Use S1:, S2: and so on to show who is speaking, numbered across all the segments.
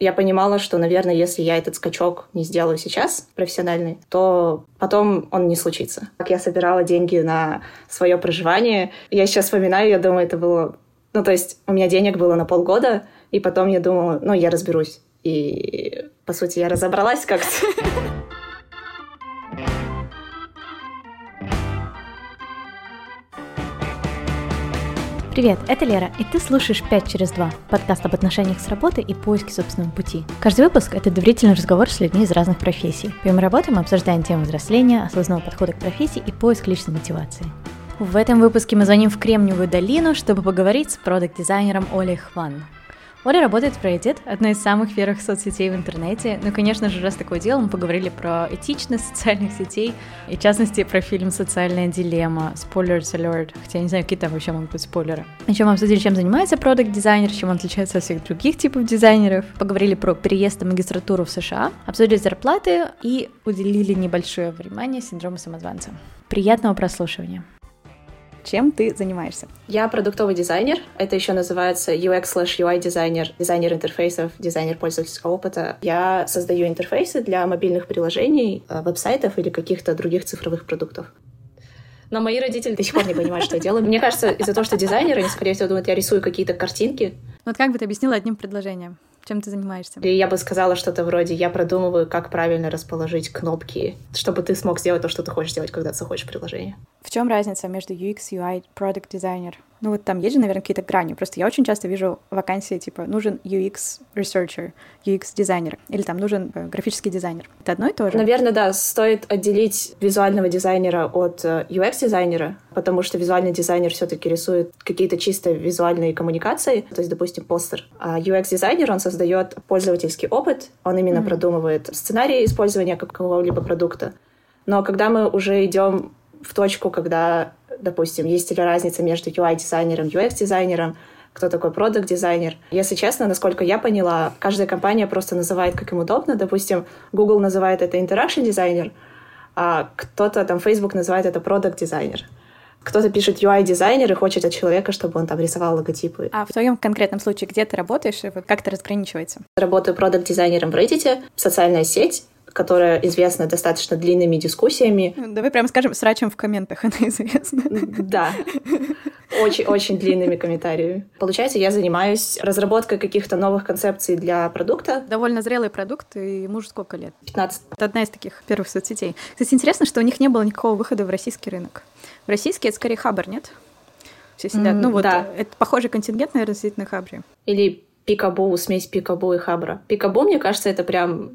S1: я понимала, что, наверное, если я этот скачок не сделаю сейчас профессиональный, то потом он не случится. Как я собирала деньги на свое проживание, я сейчас вспоминаю, я думаю, это было... Ну, то есть у меня денег было на полгода, и потом я думала, ну, я разберусь. И, по сути, я разобралась как-то.
S2: Привет, это Лера, и ты слушаешь «5 через 2» — подкаст об отношениях с работой и поиске собственного пути. Каждый выпуск — это доверительный разговор с людьми из разных профессий. Помимо работы мы обсуждаем тему взросления, осознанного подхода к профессии и поиск личной мотивации. В этом выпуске мы звоним в Кремниевую долину, чтобы поговорить с продакт-дизайнером Олей Хван. Оля работает в Reddit, одной из самых первых соцсетей в интернете. Ну, конечно же, раз такое дело, мы поговорили про этичность социальных сетей, и в частности про фильм «Социальная дилемма», Spoilers alert, хотя я не знаю, какие там вообще могут быть спойлеры. Еще мы обсудили, чем занимается продукт-дизайнер, чем он отличается от всех других типов дизайнеров, поговорили про переезд и магистратуру в США, обсудили зарплаты и уделили небольшое внимание синдрому самозванца. Приятного прослушивания! Чем ты занимаешься?
S1: Я продуктовый дизайнер. Это еще называется UX slash UI дизайнер, дизайнер интерфейсов, дизайнер пользовательского опыта. Я создаю интерфейсы для мобильных приложений, э, веб-сайтов или каких-то других цифровых продуктов. Но мои родители до сих пор не понимают, что я делаю. Мне кажется, из-за того, что дизайнеры, они, скорее всего, думают, я рисую какие-то картинки.
S2: Вот как бы ты объяснила одним предложением? Чем ты занимаешься?
S1: И я бы сказала что-то вроде «я продумываю, как правильно расположить кнопки, чтобы ты смог сделать то, что ты хочешь сделать, когда ты в приложение».
S2: В чем разница между UX, UI, Product Designer? Ну вот там есть же, наверное, какие-то грани. Просто я очень часто вижу вакансии типа нужен UX researcher, UX дизайнер или там нужен э, графический дизайнер. Это одно и то же?
S1: Наверное, да. Стоит отделить визуального дизайнера от э, UX дизайнера, потому что визуальный дизайнер все-таки рисует какие-то чисто визуальные коммуникации, то есть, допустим, постер. А UX дизайнер он создает пользовательский опыт, он именно mm-hmm. продумывает сценарий использования какого-либо продукта. Но когда мы уже идем в точку, когда, допустим, есть ли разница между UI-дизайнером и UX-дизайнером, кто такой продукт-дизайнер. Если честно, насколько я поняла, каждая компания просто называет, как им удобно. Допустим, Google называет это interaction дизайнер, а кто-то там Facebook называет это продукт-дизайнер. Кто-то пишет UI-дизайнер и хочет от человека, чтобы он там рисовал логотипы.
S2: А в твоем конкретном случае, где ты работаешь, и вот как это разграничивается?
S1: Работаю продукт-дизайнером в Reddit, социальная сеть, которая известна достаточно длинными дискуссиями.
S2: Давай прямо скажем, срачем в комментах она известна.
S1: Да. Очень-очень длинными комментариями. Получается, я занимаюсь разработкой каких-то новых концепций для продукта.
S2: Довольно зрелый продукт, и мужу сколько лет?
S1: 15.
S2: Это одна из таких первых соцсетей. Кстати, интересно, что у них не было никакого выхода в российский рынок. В российский это скорее Хабр, нет? Все сидят. Mm, ну вот, да. это похожий контингент, наверное, сидит на Хабре.
S1: Или Пикабу, смесь Пикабу и Хабра. Пикабу, мне кажется, это прям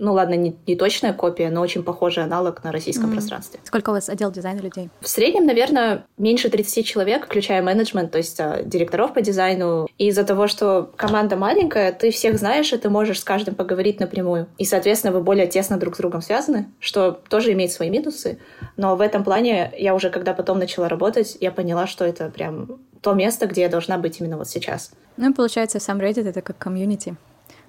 S1: ну ладно, не, не точная копия, но очень похожий аналог на российском mm-hmm. пространстве.
S2: Сколько у вас отдел дизайна людей?
S1: В среднем, наверное, меньше 30 человек, включая менеджмент, то есть а, директоров по дизайну. И из-за того, что команда маленькая, ты всех знаешь, и ты можешь с каждым поговорить напрямую. И, соответственно, вы более тесно друг с другом связаны, что тоже имеет свои минусы. Но в этом плане я уже, когда потом начала работать, я поняла, что это прям то место, где я должна быть именно вот сейчас.
S2: Ну и получается, сам Reddit — это как комьюнити.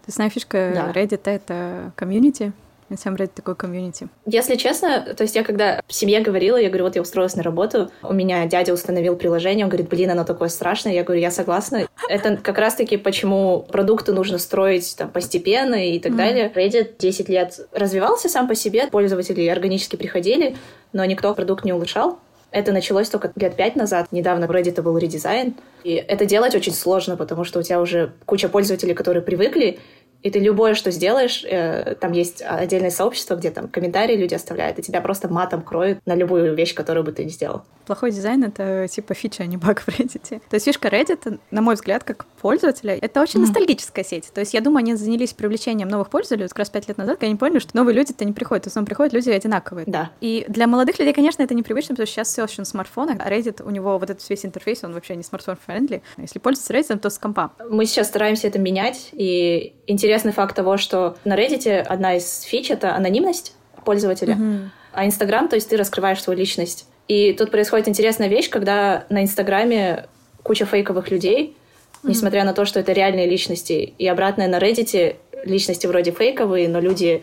S2: То есть, фишка да. Reddit — это комьюнити, и сам Reddit такой комьюнити.
S1: Если честно, то есть я когда в семье говорила, я говорю, вот я устроилась на работу, у меня дядя установил приложение, он говорит, блин, оно такое страшное. Я говорю, я согласна. Это как раз-таки почему продукты нужно строить там постепенно и так mm. далее. Reddit 10 лет развивался сам по себе, пользователи органически приходили, но никто продукт не улучшал. Это началось только лет пять назад. Недавно в Reddit был редизайн. И это делать очень сложно, потому что у тебя уже куча пользователей, которые привыкли, и ты любое, что сделаешь, э, там есть отдельное сообщество, где там комментарии люди оставляют, и тебя просто матом кроют на любую вещь, которую бы ты ни сделал.
S2: Плохой дизайн — это типа фича, а не баг в Reddit. То есть фишка Reddit, на мой взгляд, как пользователя, это очень mm. ностальгическая сеть. То есть я думаю, они занялись привлечением новых пользователей как раз пять лет назад, когда они поняли, что новые люди-то не приходят, в основном приходят люди одинаковые.
S1: Да.
S2: И для молодых людей, конечно, это непривычно, потому что сейчас все очень на смартфонах, а Reddit, у него вот этот весь интерфейс, он вообще не smartphone-friendly. Если пользоваться Reddit, то с компа.
S1: Мы сейчас стараемся это менять, и интересный факт того, что на Reddit одна из фич — это анонимность пользователя, mm-hmm. а Инстаграм, то есть ты раскрываешь свою личность. И тут происходит интересная вещь, когда на Инстаграме куча фейковых людей, mm-hmm. несмотря на то, что это реальные личности, и обратное на Reddit личности вроде фейковые, но люди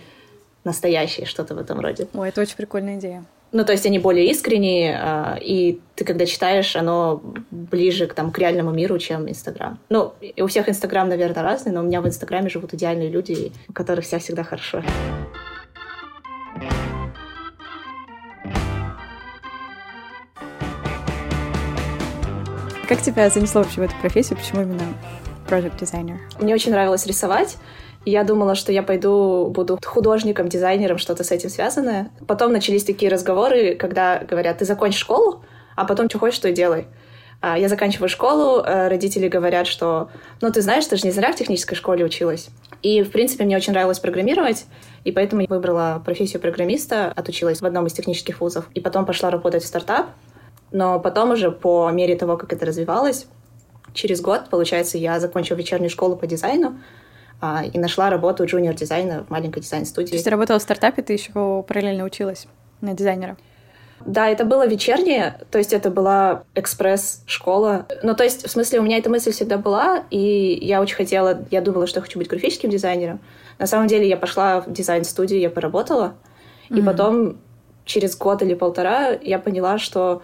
S1: настоящие, что-то в этом роде.
S2: Ой, это очень прикольная идея.
S1: Ну, то есть они более искренние, э, и ты, когда читаешь, оно ближе к, там, к реальному миру, чем Инстаграм. Ну, и у всех Инстаграм, наверное, разный, но у меня в Инстаграме живут идеальные люди, у которых все всегда хорошо.
S2: Как тебя занесло вообще в эту профессию? Почему именно project designer?
S1: Мне очень нравилось рисовать. Я думала, что я пойду, буду художником, дизайнером, что-то с этим связанное. Потом начались такие разговоры, когда говорят, ты закончишь школу, а потом что хочешь, то и делай. А, я заканчиваю школу, э, родители говорят, что, ну, ты знаешь, ты же не зря в технической школе училась. И, в принципе, мне очень нравилось программировать, и поэтому я выбрала профессию программиста, отучилась в одном из технических вузов, и потом пошла работать в стартап. Но потом уже, по мере того, как это развивалось, через год, получается, я закончила вечернюю школу по дизайну, и нашла работу джуниор-дизайнера в маленькой дизайн-студии. То
S2: есть ты работала в стартапе, ты еще параллельно училась на дизайнера?
S1: Да, это было вечернее, то есть это была экспресс-школа. Ну, то есть, в смысле, у меня эта мысль всегда была, и я очень хотела, я думала, что хочу быть графическим дизайнером. На самом деле я пошла в дизайн-студию, я поработала, mm-hmm. и потом через год или полтора я поняла, что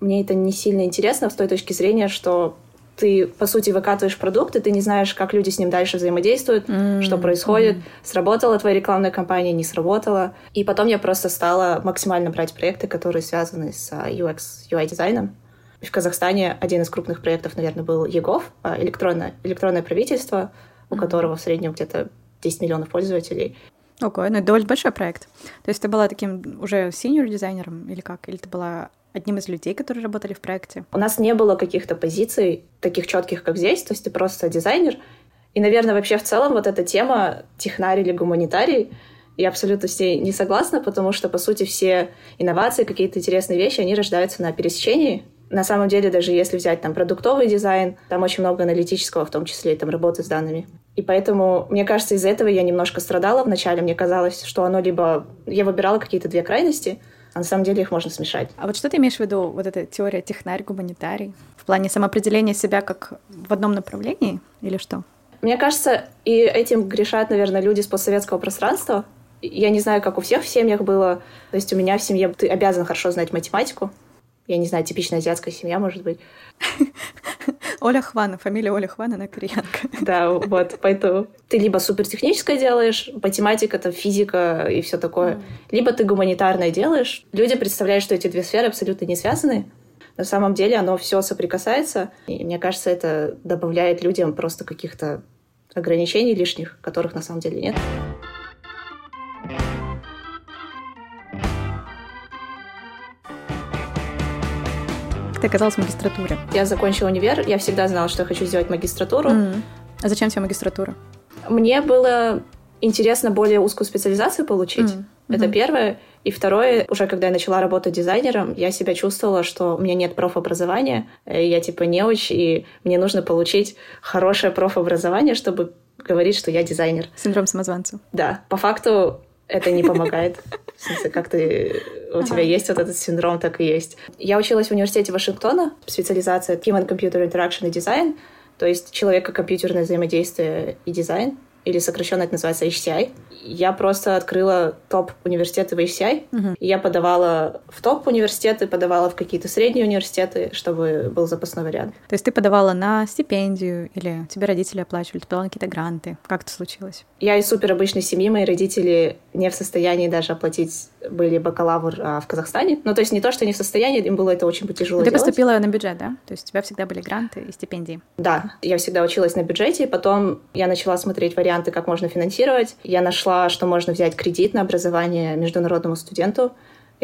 S1: мне это не сильно интересно с той точки зрения, что ты, по сути, выкатываешь продукт, и ты не знаешь, как люди с ним дальше взаимодействуют, mm-hmm. что происходит, mm-hmm. сработала твоя рекламная кампания, не сработала. И потом я просто стала максимально брать проекты, которые связаны с UX, а, UI-дизайном. В Казахстане один из крупных проектов, наверное, был ЕГОВ, а, электронное, электронное правительство, у mm-hmm. которого в среднем где-то 10 миллионов пользователей.
S2: Ого, ну это довольно большой проект. То есть ты была таким уже синьор-дизайнером или как? Или ты была одним из людей, которые работали в проекте?
S1: У нас не было каких-то позиций таких четких, как здесь, то есть ты просто дизайнер. И, наверное, вообще в целом вот эта тема технарий или гуманитарий, я абсолютно с ней не согласна, потому что, по сути, все инновации, какие-то интересные вещи, они рождаются на пересечении. На самом деле, даже если взять там продуктовый дизайн, там очень много аналитического, в том числе и там работы с данными. И поэтому, мне кажется, из-за этого я немножко страдала вначале. Мне казалось, что оно либо... Я выбирала какие-то две крайности — а на самом деле их можно смешать.
S2: А вот что ты имеешь в виду, вот эта теория технарь, гуманитарий? В плане самоопределения себя как в одном направлении или что?
S1: Мне кажется, и этим грешат, наверное, люди с постсоветского пространства. Я не знаю, как у всех в семьях было. То есть у меня в семье ты обязан хорошо знать математику. Я не знаю, типичная азиатская семья, может быть.
S2: Оля Хвана, фамилия Оля Хвана, она кореянка.
S1: Да, вот, поэтому ты либо супертехническое делаешь, математика, это физика и все такое, либо ты гуманитарное делаешь. Люди представляют, что эти две сферы абсолютно не связаны. На самом деле оно все соприкасается, и мне кажется, это добавляет людям просто каких-то ограничений лишних, которых на самом деле нет.
S2: Ты оказалась в магистратуре?
S1: Я закончила универ, я всегда знала, что я хочу сделать магистратуру.
S2: Mm. А зачем тебе магистратура?
S1: Мне было интересно более узкую специализацию получить. Mm. Это mm-hmm. первое. И второе, уже когда я начала работать дизайнером, я себя чувствовала, что у меня нет профобразования, я типа неуч, и мне нужно получить хорошее профобразование, чтобы говорить, что я дизайнер.
S2: Синдром самозванца.
S1: Да. По факту это не помогает. Смысле, как ты... У тебя есть вот этот синдром, так и есть. Я училась в университете Вашингтона, специализация Human Computer Interaction и Design, то есть человека-компьютерное взаимодействие и дизайн или сокращенно это называется HCI. Я просто открыла топ-университеты в HCI. Uh-huh. И я подавала в топ-университеты, подавала в какие-то средние университеты, чтобы был запасной вариант.
S2: То есть ты подавала на стипендию или тебе родители оплачивали, ты подавала какие-то гранты? Как это случилось?
S1: Я из супер обычной семьи, мои родители не в состоянии даже оплатить были бакалавр а, в Казахстане. Ну, то есть не то, что не в состоянии, им было это очень тяжело
S2: Ты
S1: делать.
S2: поступила на бюджет, да? То есть у тебя всегда были гранты и стипендии?
S1: Да, я всегда училась на бюджете, потом я начала смотреть варианты варианты, как можно финансировать. Я нашла, что можно взять кредит на образование международному студенту.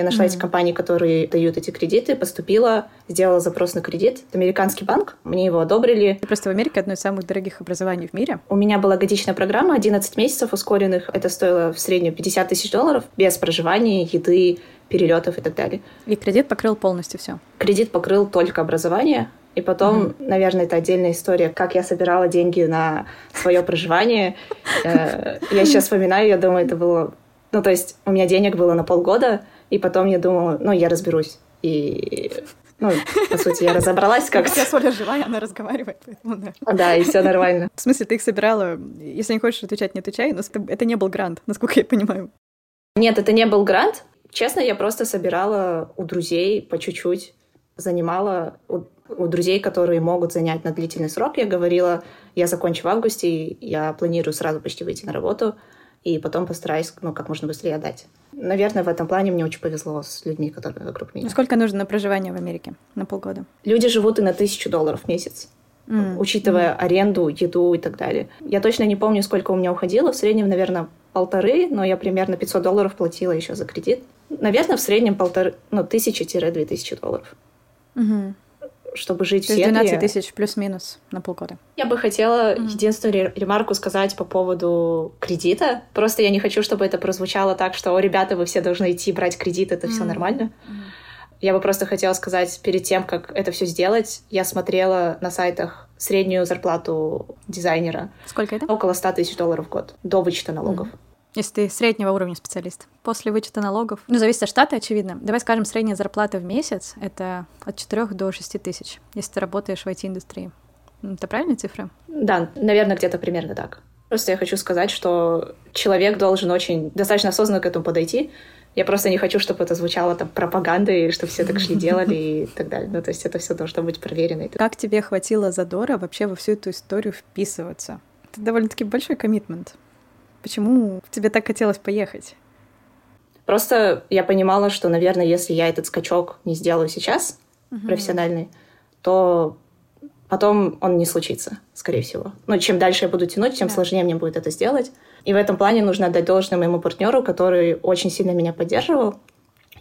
S1: Я нашла mm-hmm. эти компании, которые дают эти кредиты, поступила, сделала запрос на кредит. Это американский банк, мне его одобрили.
S2: И просто в Америке одно из самых дорогих образований в мире.
S1: У меня была годичная программа, 11 месяцев ускоренных. Это стоило в среднем 50 тысяч долларов, без проживания, еды, перелетов и так далее.
S2: И кредит покрыл полностью все?
S1: Кредит покрыл только образование, и потом, mm-hmm. наверное, это отдельная история, как я собирала деньги на свое проживание. Э, я сейчас вспоминаю, я думаю, это было... Ну, то есть у меня денег было на полгода, и потом я думала, ну, я разберусь. И ну, по сути, я разобралась как
S2: Я Соля живая, она разговаривает, поэтому да.
S1: Да, и все нормально.
S2: В смысле, ты их собирала, если не хочешь отвечать, не отвечай, но это не был грант, насколько я понимаю.
S1: Нет, это не был грант, Честно, я просто собирала у друзей по чуть-чуть, занимала у, у друзей, которые могут занять на длительный срок. Я говорила, я закончу в августе, я планирую сразу почти выйти на работу, и потом постараюсь ну, как можно быстрее отдать. Наверное, в этом плане мне очень повезло с людьми, которые вокруг меня.
S2: Сколько нужно на проживание в Америке? На полгода?
S1: Люди живут и на тысячу долларов в месяц. Mm. учитывая mm. аренду, еду и так далее. Я точно не помню, сколько у меня уходило. В среднем, наверное, полторы, но я примерно 500 долларов платила еще за кредит. Наверное, в среднем полторы, ну, тысячи-две тысячи долларов.
S2: Mm-hmm
S1: чтобы жить
S2: То
S1: в Сиэтле.
S2: 12 тысяч плюс-минус на полгода.
S1: Я бы хотела mm-hmm. единственную ремарку сказать по поводу кредита. Просто я не хочу, чтобы это прозвучало так, что, о, ребята, вы все должны идти брать кредит, это mm-hmm. все нормально. Mm-hmm. Я бы просто хотела сказать, перед тем, как это все сделать, я смотрела на сайтах среднюю зарплату дизайнера.
S2: Сколько это?
S1: Около 100 тысяч долларов в год, до вычета налогов. Mm.
S2: Если ты среднего уровня специалист. После вычета налогов, ну, зависит от штата, очевидно. Давай скажем, средняя зарплата в месяц — это от 4 до 6 тысяч, если ты работаешь в IT-индустрии. Это правильные цифры?
S1: Да, наверное, где-то примерно так. Просто я хочу сказать, что человек должен очень достаточно осознанно к этому подойти, я просто не хочу, чтобы это звучало там пропагандой, и чтобы все так шли делали и так далее. Ну, то есть это все должно быть проверено.
S2: Как тебе хватило задора вообще во всю эту историю вписываться? Это довольно-таки большой коммитмент. Почему тебе так хотелось поехать?
S1: Просто я понимала, что, наверное, если я этот скачок не сделаю сейчас, uh-huh. профессиональный, то потом он не случится, скорее всего. Но чем дальше я буду тянуть, тем да. сложнее мне будет это сделать. И в этом плане нужно отдать должное моему партнеру, который очень сильно меня поддерживал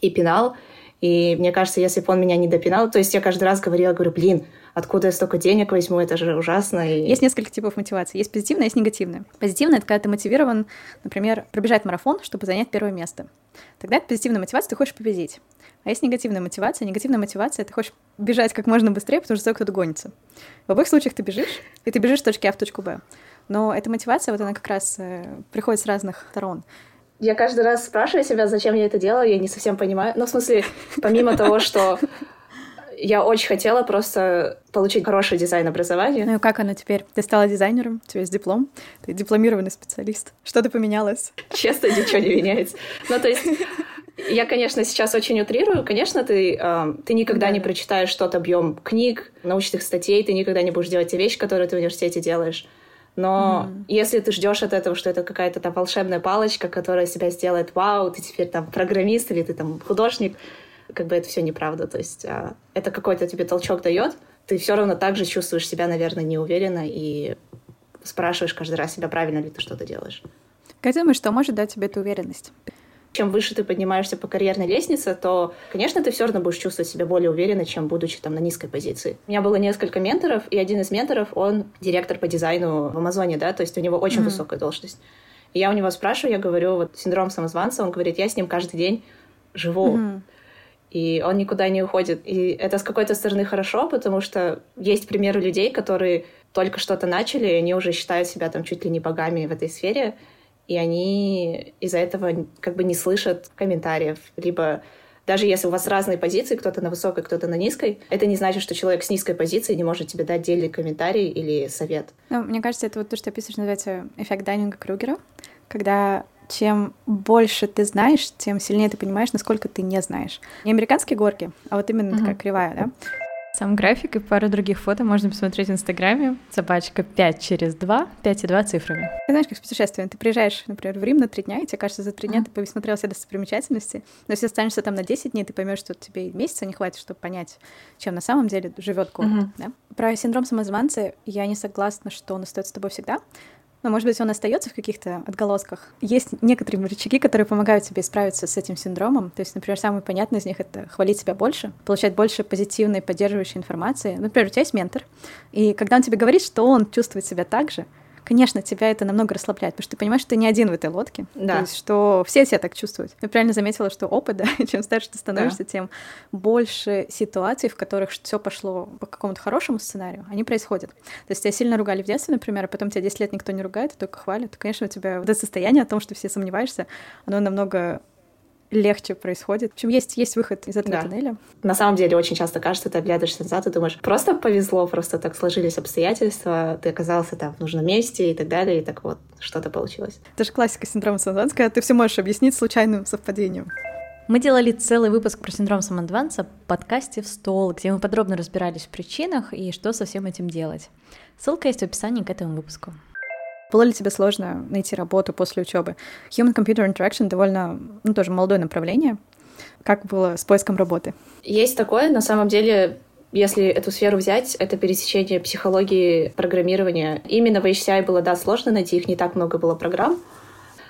S1: и пинал. И мне кажется, если бы он меня не допинал, то есть я каждый раз говорила, говорю, блин, откуда я столько денег возьму, это же ужасно. И...
S2: Есть несколько типов мотивации. Есть позитивная, есть негативная. Позитивная — это когда ты мотивирован, например, пробежать марафон, чтобы занять первое место. Тогда это позитивная мотивация, ты хочешь победить. А есть негативная мотивация. Негативная мотивация — ты хочешь бежать как можно быстрее, потому что кто-то гонится. В обоих случаях ты бежишь, и ты бежишь с точки А в точку Б. Но эта мотивация, вот она как раз э, приходит с разных сторон.
S1: Я каждый раз спрашиваю себя, зачем я это делаю, я не совсем понимаю. Ну, в смысле, помимо того, что я очень хотела просто получить хорошее дизайн-образование.
S2: Ну и как оно теперь? Ты стала дизайнером, у тебя есть диплом, ты дипломированный специалист. Что-то поменялось?
S1: Честно, ничего не меняется. Ну, то есть я, конечно, сейчас очень утрирую. Конечно, ты, э, ты никогда да. не прочитаешь тот объем книг, научных статей, ты никогда не будешь делать те вещи, которые ты в университете делаешь. Но mm-hmm. если ты ждешь от этого, что это какая-то там волшебная палочка, которая себя сделает, вау, ты теперь там программист или ты там художник, как бы это все неправда. То есть э, это какой-то тебе толчок дает, ты все равно также чувствуешь себя, наверное, неуверенно и спрашиваешь каждый раз себя, правильно ли ты что-то делаешь.
S2: Как думаешь, что может дать тебе эту уверенность?
S1: чем выше ты поднимаешься по карьерной лестнице, то, конечно, ты все равно будешь чувствовать себя более уверенно, чем будучи там на низкой позиции. У меня было несколько менторов, и один из менторов, он директор по дизайну в Амазоне, да, то есть у него очень mm-hmm. высокая должность. И я у него спрашиваю, я говорю, вот синдром самозванца, он говорит, я с ним каждый день живу. Mm-hmm. И он никуда не уходит. И это с какой-то стороны хорошо, потому что есть примеры людей, которые только что-то начали, и они уже считают себя там чуть ли не богами в этой сфере и они из-за этого как бы не слышат комментариев, либо даже если у вас разные позиции, кто-то на высокой, кто-то на низкой, это не значит, что человек с низкой позиции не может тебе дать отдельный комментарий или совет.
S2: Ну, мне кажется, это вот то, что описываешь, называется эффект Дайнинга Кругера, когда чем больше ты знаешь, тем сильнее ты понимаешь, насколько ты не знаешь. Не американские горки, а вот именно mm-hmm. такая кривая, да? Сам график и пару других фото можно посмотреть в Инстаграме. Собачка 5 через 2, 5 и 2 цифрами. Ты знаешь, как с путешествием. Ты приезжаешь, например, в Рим на 3 дня, и тебе кажется, за 3 дня ты посмотрел все достопримечательности. Но если останешься там на 10 дней, ты поймешь, что тебе месяца не хватит, чтобы понять, чем на самом деле живет город. Uh-huh. Да? Про синдром самозванца я не согласна, что он остается с тобой всегда. Но, может быть, он остается в каких-то отголосках. Есть некоторые рычаги, которые помогают тебе справиться с этим синдромом. То есть, например, самый понятный из них — это хвалить себя больше, получать больше позитивной, поддерживающей информации. Например, у тебя есть ментор, и когда он тебе говорит, что он чувствует себя так же, конечно, тебя это намного расслабляет, потому что ты понимаешь, что ты не один в этой лодке. Да. То есть, что все себя так чувствуют. Я правильно заметила, что опыт, да, чем старше ты становишься, да. тем больше ситуаций, в которых все пошло по какому-то хорошему сценарию, они происходят. То есть тебя сильно ругали в детстве, например, а потом тебя 10 лет никто не ругает, а только хвалит. Конечно, у тебя вот это состояние о том, что все сомневаешься, оно намного легче происходит. В общем, есть, есть выход из этого да. тоннеля.
S1: На самом деле, очень часто кажется, ты оглядываешься назад и думаешь, просто повезло, просто так сложились обстоятельства, ты оказался там в нужном месте и так далее, и так вот что-то получилось.
S2: Это же классика синдрома самозванца, ты все можешь объяснить случайным совпадением. Мы делали целый выпуск про синдром самозванца в подкасте «В стол», где мы подробно разбирались в причинах и что со всем этим делать. Ссылка есть в описании к этому выпуску. Было ли тебе сложно найти работу после учебы? Human-computer interaction довольно, ну, тоже молодое направление. Как было с поиском работы?
S1: Есть такое. На самом деле, если эту сферу взять, это пересечение психологии, программирования. Именно в HCI было, да, сложно найти, их не так много было программ.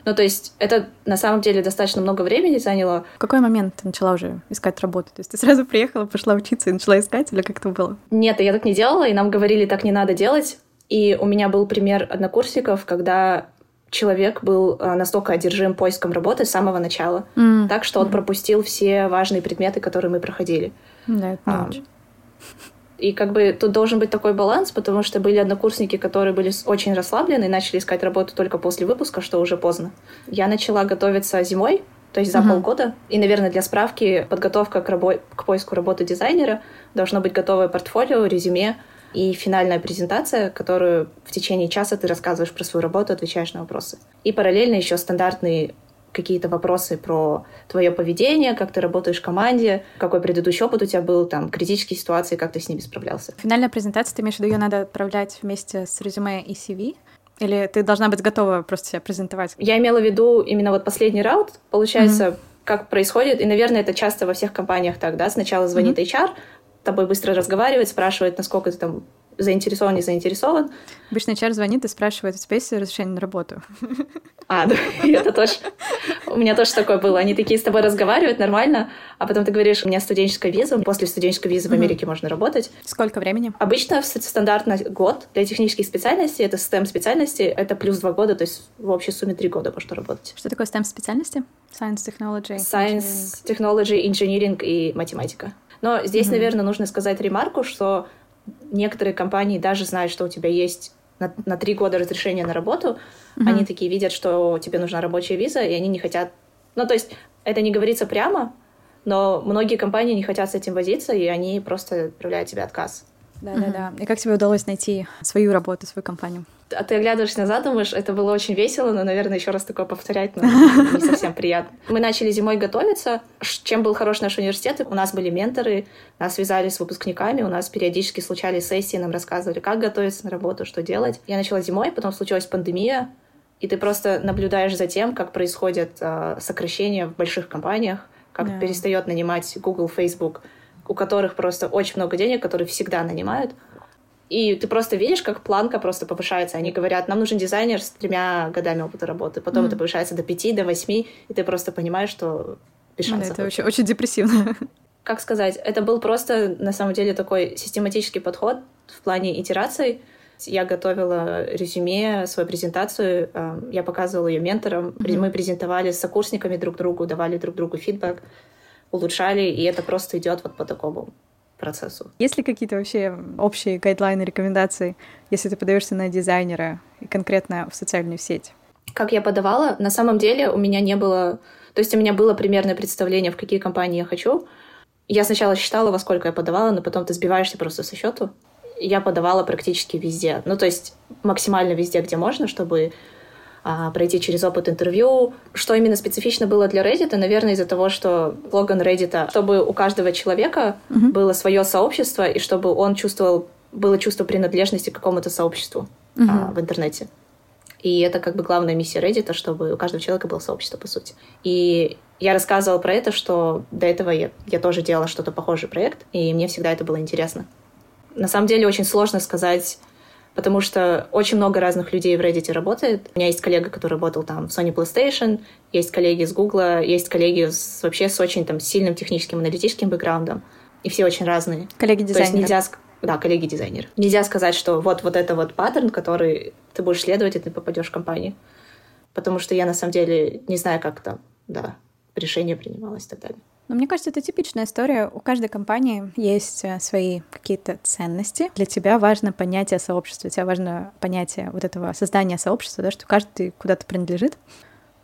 S1: Ну, то есть это на самом деле достаточно много времени заняло.
S2: В какой момент ты начала уже искать работу? То есть ты сразу приехала, пошла учиться и начала искать, или как это было?
S1: Нет, я так не делала, и нам говорили, так не надо делать. И у меня был пример однокурсников, когда человек был э, настолько одержим поиском работы с самого начала, mm. так что он mm. пропустил все важные предметы, которые мы проходили.
S2: Да, это а.
S1: И как бы тут должен быть такой баланс, потому что были однокурсники, которые были очень расслаблены и начали искать работу только после выпуска, что уже поздно. Я начала готовиться зимой, то есть за uh-huh. полгода. И, наверное, для справки, подготовка к, рабо- к поиску работы дизайнера должно быть готовое портфолио, резюме и финальная презентация, которую в течение часа ты рассказываешь про свою работу, отвечаешь на вопросы. И параллельно еще стандартный какие-то вопросы про твое поведение, как ты работаешь в команде, какой предыдущий опыт у тебя был, там, критические ситуации, как ты с ними справлялся.
S2: Финальная презентация, ты имеешь в виду, ее надо отправлять вместе с резюме и CV? Или ты должна быть готова просто себя презентовать?
S1: Я имела в виду именно вот последний раунд, получается, mm-hmm. как происходит, и, наверное, это часто во всех компаниях так, да, сначала звонит mm-hmm. HR, тобой быстро разговаривает, спрашивает, насколько ты там заинтересован, не заинтересован.
S2: Обычно HR звонит и спрашивает, у тебя есть разрешение на работу?
S1: А, да, это тоже. У меня тоже такое было. Они такие с тобой разговаривают нормально, а потом ты говоришь, у меня студенческая виза, после студенческой визы в Америке можно работать.
S2: Сколько времени?
S1: Обычно стандартно год. Для технических специальностей, это STEM специальности, это плюс два года, то есть в общей сумме три года можно работать.
S2: Что такое STEM специальности? Science, Technology,
S1: Science, Technology, Engineering и математика. Но здесь, mm-hmm. наверное, нужно сказать ремарку, что некоторые компании даже знают, что у тебя есть на, на три года разрешение на работу, mm-hmm. они такие видят, что тебе нужна рабочая виза, и они не хотят... Ну, то есть это не говорится прямо, но многие компании не хотят с этим возиться, и они просто отправляют тебе отказ.
S2: Да-да-да. И как тебе удалось найти свою работу, свою компанию?
S1: А ты оглядываешься назад, думаешь, это было очень весело, но, наверное, еще раз такое повторять ну, не совсем приятно. Мы начали зимой готовиться. Чем был хорош наш университет? У нас были менторы, нас связали с выпускниками, у нас периодически случались сессии, нам рассказывали, как готовиться на работу, что делать. Я начала зимой, потом случилась пандемия, и ты просто наблюдаешь за тем, как происходят э, сокращения в больших компаниях, как yeah. перестает нанимать Google, Facebook, у которых просто очень много денег, которые всегда нанимают. И ты просто видишь, как планка просто повышается. Они говорят, нам нужен дизайнер с тремя годами опыта работы. Потом mm. это повышается до пяти, до восьми, и ты просто понимаешь, что без шансов.
S2: Да, это очень, очень депрессивно.
S1: Как сказать, это был просто, на самом деле, такой систематический подход в плане итераций. Я готовила резюме, свою презентацию, э, я показывала ее менторам. Mm-hmm. Мы презентовали с сокурсниками друг другу, давали друг другу фидбэк, улучшали, и это просто идет вот по такому процессу.
S2: Есть ли какие-то вообще общие гайдлайны, рекомендации, если ты подаешься на дизайнера и конкретно в социальную сеть?
S1: Как я подавала, на самом деле у меня не было... То есть у меня было примерное представление, в какие компании я хочу. Я сначала считала, во сколько я подавала, но потом ты сбиваешься просто со счету. Я подавала практически везде. Ну, то есть максимально везде, где можно, чтобы а, пройти через опыт интервью. Что именно специфично было для Reddit, наверное, из-за того, что слоган Reddit, чтобы у каждого человека uh-huh. было свое сообщество, и чтобы он чувствовал, было чувство принадлежности к какому-то сообществу uh-huh. а, в интернете. И это как бы главная миссия Reddit, чтобы у каждого человека было сообщество, по сути. И я рассказывала про это, что до этого я, я тоже делала что-то похожий проект, и мне всегда это было интересно. На самом деле очень сложно сказать, потому что очень много разных людей в Reddit работает. У меня есть коллега, который работал там в Sony PlayStation, есть коллеги с Google, есть коллеги с, вообще с очень там сильным техническим, аналитическим бэкграундом, и все очень разные.
S2: Коллеги-дизайнеры. То есть
S1: нельзя... Да, коллеги-дизайнеры. Нельзя сказать, что вот, вот это вот паттерн, который ты будешь следовать, и ты попадешь в компанию. Потому что я на самом деле не знаю, как там, да, решение принималось и так далее.
S2: Но мне кажется, это типичная история. У каждой компании есть э, свои какие-то ценности. Для тебя важно понятие сообщества, для тебя важно понятие вот этого создания сообщества, да, что каждый куда-то принадлежит.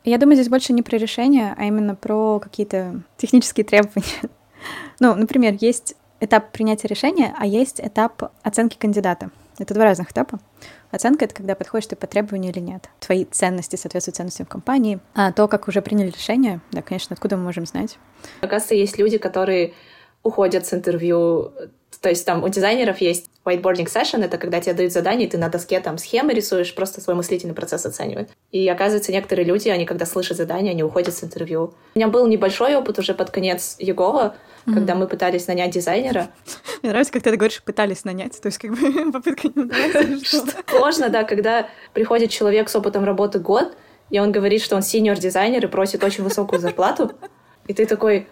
S2: Я думаю, здесь больше не про решение, а именно про какие-то технические требования. Ну, например, есть этап принятия решения, а есть этап оценки кандидата. Это два разных этапа. Оценка — это когда подходишь ты по требованию или нет. Твои ценности соответствуют ценностям компании. А то, как уже приняли решение, да, конечно, откуда мы можем знать?
S1: Оказывается, есть люди, которые уходят с интервью. То есть там у дизайнеров есть whiteboarding session, это когда тебе дают задание, и ты на доске там схемы рисуешь, просто свой мыслительный процесс оценивают. И оказывается, некоторые люди, они когда слышат задание, они уходят с интервью. У меня был небольшой опыт уже под конец Егова, mm-hmm. когда мы пытались нанять дизайнера.
S2: Мне нравится, как ты говоришь, пытались нанять, то есть как бы попытка не удалась.
S1: Сложно, да, когда приходит человек с опытом работы год, и он говорит, что он синьор-дизайнер и просит очень высокую зарплату, и ты такой,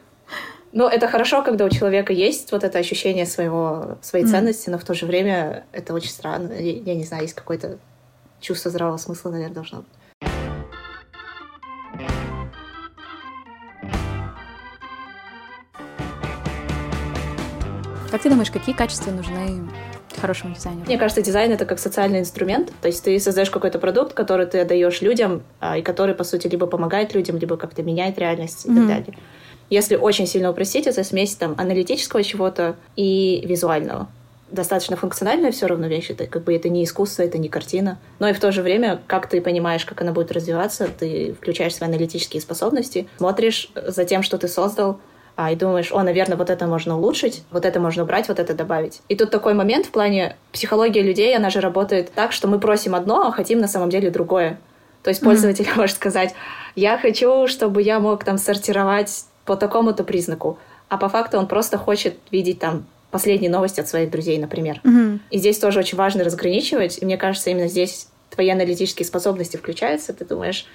S1: ну, это хорошо, когда у человека есть вот это ощущение своего, своей mm. ценности, но в то же время это очень странно. Я, не знаю, есть какое-то чувство здравого смысла, наверное, должно быть.
S2: Как ты думаешь, какие качества нужны хорошему дизайнеру?
S1: Мне кажется, дизайн это как социальный инструмент. То есть ты создаешь какой-то продукт, который ты отдаешь людям, а, и который, по сути, либо помогает людям, либо как-то меняет реальность и mm-hmm. так далее. Если очень сильно упростить, это смесь там аналитического чего-то и визуального. Достаточно функциональная все равно вещь, это как бы это не искусство, это не картина. Но и в то же время, как ты понимаешь, как она будет развиваться, ты включаешь свои аналитические способности, смотришь за тем, что ты создал, а, и думаешь, о, наверное, вот это можно улучшить, вот это можно убрать, вот это добавить. И тут такой момент в плане психологии людей, она же работает так, что мы просим одно, а хотим на самом деле другое. То есть пользователь mm-hmm. может сказать, я хочу, чтобы я мог там сортировать по такому-то признаку. А по факту он просто хочет видеть там последние новости от своих друзей, например.
S2: Mm-hmm.
S1: И здесь тоже очень важно разграничивать. И мне кажется, именно здесь твои аналитические способности включаются. Ты думаешь,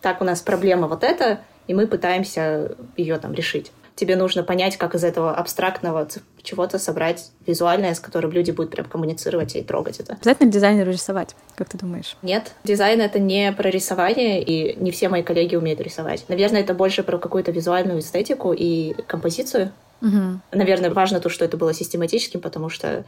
S1: так, у нас проблема вот эта, и мы пытаемся ее там решить тебе нужно понять, как из этого абстрактного чего-то собрать визуальное, с которым люди будут прям коммуницировать и трогать это.
S2: Обязательно дизайнеру рисовать, как ты думаешь?
S1: Нет, дизайн — это не про рисование, и не все мои коллеги умеют рисовать. Наверное, это больше про какую-то визуальную эстетику и композицию.
S2: Угу.
S1: Наверное, важно то, что это было систематическим, потому что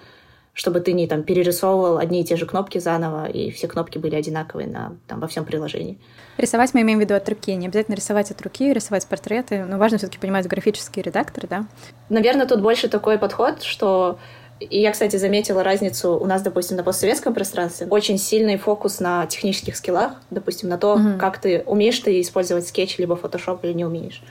S1: чтобы ты не там перерисовывал одни и те же кнопки заново, и все кнопки были одинаковые на, там, во всем приложении.
S2: Рисовать мы имеем в виду от руки. Не обязательно рисовать от руки, рисовать портреты, но важно все-таки понимать графические редакторы, да?
S1: Наверное, тут больше такой подход, что и я, кстати, заметила разницу у нас, допустим, на постсоветском пространстве. Очень сильный фокус на технических скиллах, допустим, на то, mm-hmm. как ты умеешь ты использовать скетч либо фотошоп или не умеешь.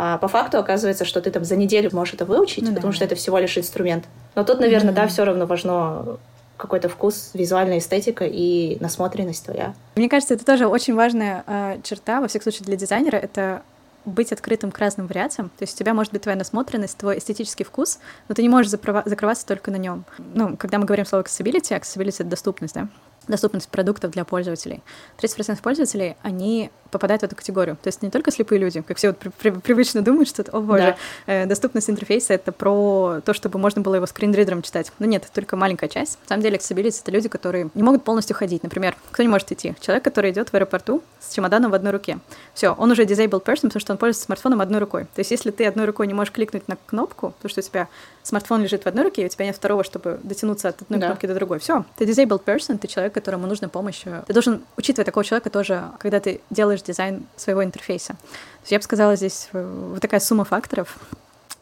S1: А по факту оказывается, что ты там за неделю можешь это выучить, ну, потому да. что это всего лишь инструмент. Но тут, наверное, mm-hmm. да, все равно важно какой-то вкус, визуальная эстетика и насмотренность твоя.
S2: Мне кажется, это тоже очень важная э, черта, во всяком случае, для дизайнера. Это быть открытым к разным вариациям. То есть у тебя может быть твоя насмотренность, твой эстетический вкус, но ты не можешь закрываться только на нем. Ну, когда мы говорим слово accessibility, accessibility — это доступность, да? Доступность продуктов для пользователей. 30% пользователей, они попадают в эту категорию. То есть не только слепые люди, как все вот при, при, привычно думают, что, о боже, да. э, доступность интерфейса — это про то, чтобы можно было его скринридером читать. Но нет, это только маленькая часть. На самом деле, accessibility — это люди, которые не могут полностью ходить. Например, кто не может идти? Человек, который идет в аэропорту с чемоданом в одной руке. Все, он уже disabled person, потому что он пользуется смартфоном одной рукой. То есть если ты одной рукой не можешь кликнуть на кнопку, то что у тебя смартфон лежит в одной руке, и у тебя нет второго, чтобы дотянуться от одной да. кнопки до другой. Все, ты disabled person, ты человек, которому нужна помощь. Ты должен учитывать такого человека тоже, когда ты делаешь дизайн своего интерфейса. То есть я бы сказала, здесь вот такая сумма факторов.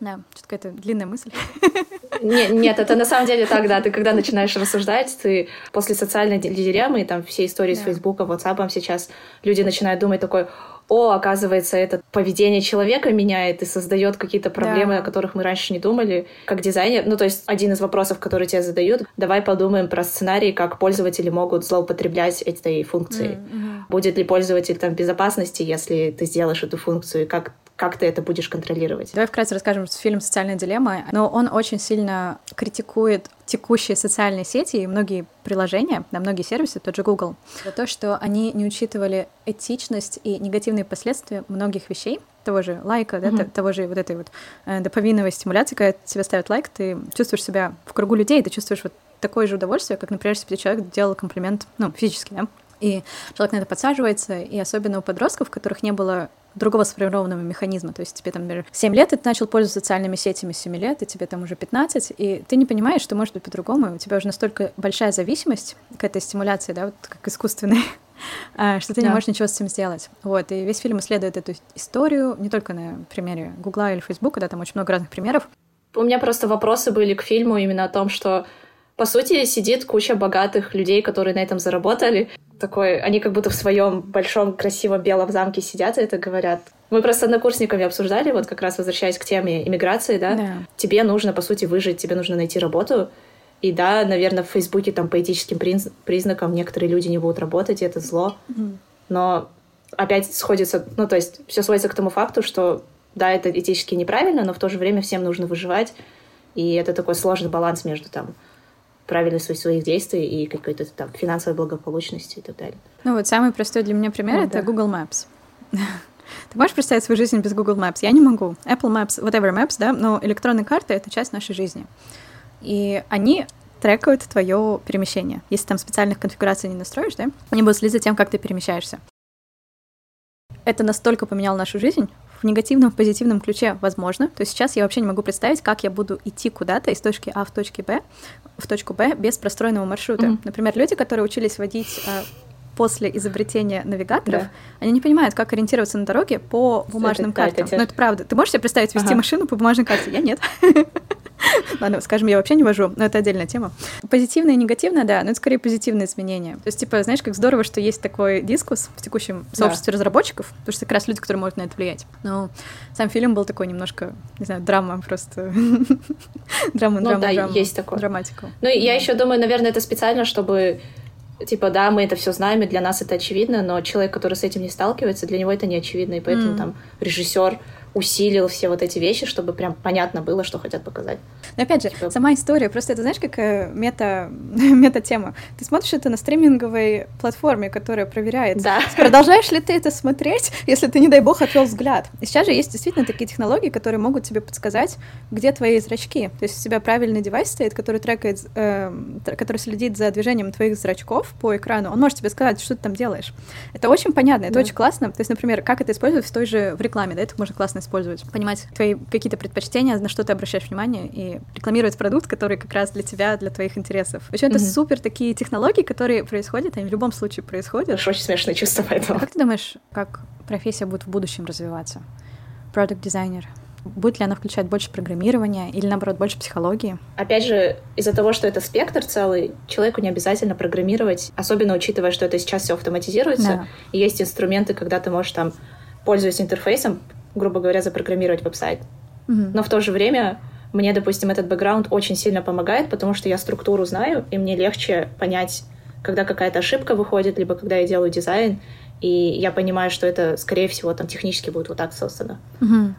S2: Да, что-то какая-то длинная мысль.
S1: Нет, нет, это на самом деле так, да. Ты когда начинаешь рассуждать, ты после социальной дилеммы, там все истории да. с Фейсбука, WhatsApp сейчас люди начинают думать такой, о, оказывается, это поведение человека меняет и создает какие-то проблемы, да. о которых мы раньше не думали. Как дизайнер, ну, то есть один из вопросов, которые тебе задают, давай подумаем про сценарий, как пользователи могут злоупотреблять этой функцией. Mm-hmm. Будет ли пользователь там в безопасности, если ты сделаешь эту функцию, и как как ты это будешь контролировать?
S2: Давай вкратце расскажем фильм «Социальная дилемма». Но он очень сильно критикует текущие социальные сети и многие приложения, на многие сервисы, тот же Google, за то, что они не учитывали этичность и негативные последствия многих вещей, того же лайка, да, mm-hmm. того же вот этой вот э, дофаминовой стимуляции, когда тебе ставят лайк, ты чувствуешь себя в кругу людей, ты чувствуешь вот такое же удовольствие, как, например, если бы человек делал комплимент, ну, физически, да, и человек на это подсаживается, и особенно у подростков, у которых не было другого сформированного механизма. То есть тебе там, например, 7 лет, и ты начал пользоваться социальными сетями с 7 лет, и тебе там уже 15, и ты не понимаешь, что может быть по-другому, у тебя уже настолько большая зависимость к этой стимуляции, да, вот как искусственной, а, что ты да. не можешь ничего с этим сделать. Вот, и весь фильм исследует эту историю, не только на примере Гугла или Фейсбука, да, там очень много разных примеров.
S1: У меня просто вопросы были к фильму именно о том, что по сути, сидит куча богатых людей, которые на этом заработали. Такой, они как будто в своем большом красивом белом замке сидят и это говорят. Мы просто с однокурсниками обсуждали, вот как раз возвращаясь к теме иммиграции, да,
S2: Да.
S1: тебе нужно, по сути, выжить, тебе нужно найти работу. И да, наверное, в Фейсбуке там по этическим приз- признакам некоторые люди не будут работать, и это зло. Но опять сходится, ну, то есть все сводится к тому факту, что да, это этически неправильно, но в то же время всем нужно выживать. И это такой сложный баланс между там правильностью своих действий и какой-то там финансовой благополучностью и так далее.
S2: Ну вот самый простой для меня пример
S1: Ну,
S2: это
S1: да.
S2: Google Maps. Ты можешь представить свою жизнь без Google Maps? Я не могу. Apple Maps, whatever Maps, да, но электронные карты — это часть нашей жизни. И они трекают твое перемещение. Если там специальных конфигураций не настроишь, да, они будут следить за тем, как ты перемещаешься. Это настолько поменяло нашу жизнь, негативном, в позитивном ключе возможно. То есть сейчас я вообще не могу представить, как я буду идти куда-то из точки А в точке Б, в точку Б без простроенного маршрута.
S1: Мгм.
S2: Например, люди, которые учились водить э, после изобретения навигаторов,
S1: Да.
S2: они не понимают, как ориентироваться на дороге по бумажным
S1: да, это
S2: картам.
S1: те-
S2: Но это правда. Ты можешь себе представить вести
S1: Ага.
S2: машину по бумажной карте? Я нет. Ладно, скажем, я вообще не вожу, но это отдельная тема. Позитивное и негативное, да, но это скорее позитивные изменения. То есть, типа, знаешь, как здорово, что есть такой дискус в текущем
S1: Да.
S2: сообществе разработчиков, потому что как раз люди, которые могут на это влиять. Но сам фильм был такой немножко, не знаю, драма просто. Драма,
S1: Ну
S2: драма,
S1: да,
S2: драма.
S1: есть такое.
S2: Драматику.
S1: Ну, я еще думаю, наверное, это специально, чтобы типа, да, мы это все знаем, и для нас это очевидно, но человек, который с этим не сталкивается, для него это не очевидно, и поэтому
S2: Мгм.
S1: там режиссер усилил все вот эти вещи, чтобы прям понятно было, что хотят показать.
S2: Но опять же,
S1: Типа-
S2: сама история, просто это, знаешь, какая мета, мета-тема. Ты смотришь это на стриминговой платформе, которая проверяет,
S1: Да.
S2: продолжаешь ли ты это смотреть, если ты, не дай бог, отвел взгляд. И сейчас же есть действительно такие технологии, которые могут тебе подсказать, где твои зрачки. То есть у тебя правильный девайс стоит, который трекает, тр- который следит за движением твоих зрачков по экрану. Он может тебе сказать, что ты там делаешь. Это очень понятно, это
S1: Да.
S2: очень классно. То есть, например, как это использовать в той же в рекламе, да, это можно классно использовать. Понимать твои какие-то предпочтения, на что ты обращаешь внимание, и рекламировать продукт, который как раз для тебя, для твоих интересов. Причем это
S1: Мгм.
S2: супер такие технологии, которые происходят, они в любом случае происходят.
S1: Это очень смешное чувство
S2: А
S1: поэтому.
S2: как ты думаешь, как профессия будет в будущем развиваться? Продукт дизайнер. Будет ли она включать больше программирования или, наоборот, больше психологии?
S1: Опять же, из-за того, что это спектр целый, человеку не обязательно программировать, особенно учитывая, что это сейчас все автоматизируется,
S2: Да.
S1: и есть инструменты, когда ты можешь там, пользуясь интерфейсом, грубо говоря, запрограммировать веб-сайт.
S2: Мгм.
S1: Но в то же время мне, допустим, этот бэкграунд очень сильно помогает, потому что я структуру знаю, и мне легче понять, когда какая-то ошибка выходит, либо когда я делаю дизайн, и я понимаю, что это, скорее всего, там технически будет вот так создано.
S2: Мгм.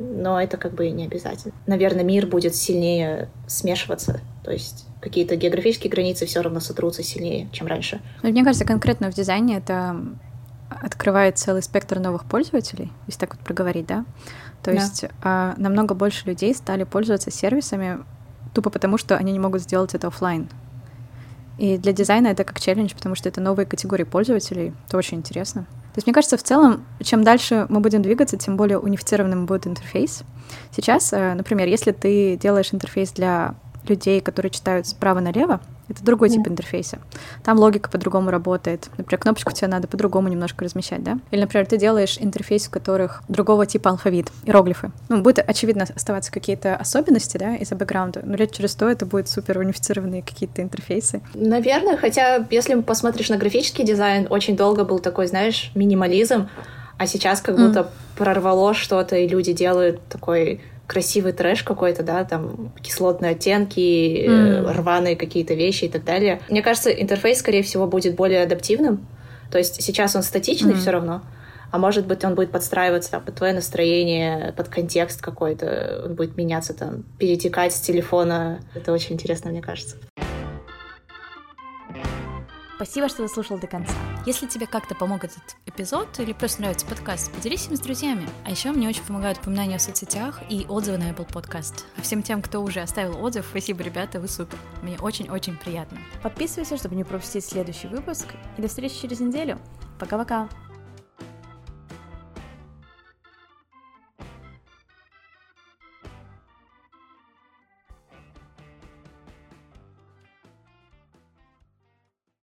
S1: Но это как бы не обязательно. Наверное, мир будет сильнее смешиваться, то есть какие-то географические границы все равно сотрутся сильнее, чем раньше.
S2: Ну, Мне кажется, конкретно в дизайне это открывает целый спектр новых пользователей, если так вот проговорить, да? То
S1: Да.
S2: есть а, намного больше людей стали пользоваться сервисами тупо потому, что они не могут сделать это оффлайн. И для дизайна это как челлендж, потому что это новые категории пользователей. Это очень интересно. То есть, мне кажется, в целом, чем дальше мы будем двигаться, тем более унифицированным будет интерфейс. Сейчас, э, например, если ты делаешь интерфейс для людей, которые читают справа налево, это другой тип
S1: Мгм.
S2: интерфейса. Там логика по-другому работает. Например, кнопочку тебе надо по-другому немножко размещать, да? Или, например, ты делаешь интерфейс, в которых другого типа алфавит, иероглифы. Ну, будет, очевидно, оставаться какие-то особенности, да, из-за бэкграунда, но лет через сто это будет супер унифицированные какие-то интерфейсы.
S1: Наверное, хотя если посмотришь на графический дизайн, очень долго был такой, знаешь, минимализм, а сейчас как будто прорвало что-то, и люди делают такой красивый трэш какой-то, да, там кислотные оттенки,
S2: Мгм.
S1: рваные какие-то вещи и так далее. Мне кажется, интерфейс, скорее всего, будет более адаптивным. То есть сейчас он статичный
S2: Мгм.
S1: все равно, а может быть, он будет подстраиваться под твое настроение, под контекст какой-то, он будет меняться там, перетекать с телефона. Это очень интересно, мне кажется.
S2: Спасибо, что дослушал до конца. Если тебе как-то помог этот эпизод или просто нравится подкаст, поделись им с друзьями. А еще мне очень помогают упоминания в соцсетях и отзывы на Apple Podcast. А всем тем, кто уже оставил отзыв, спасибо, ребята, вы супер. Мне очень-очень приятно. Подписывайся, чтобы не пропустить следующий выпуск. И до встречи через неделю. Пока-пока.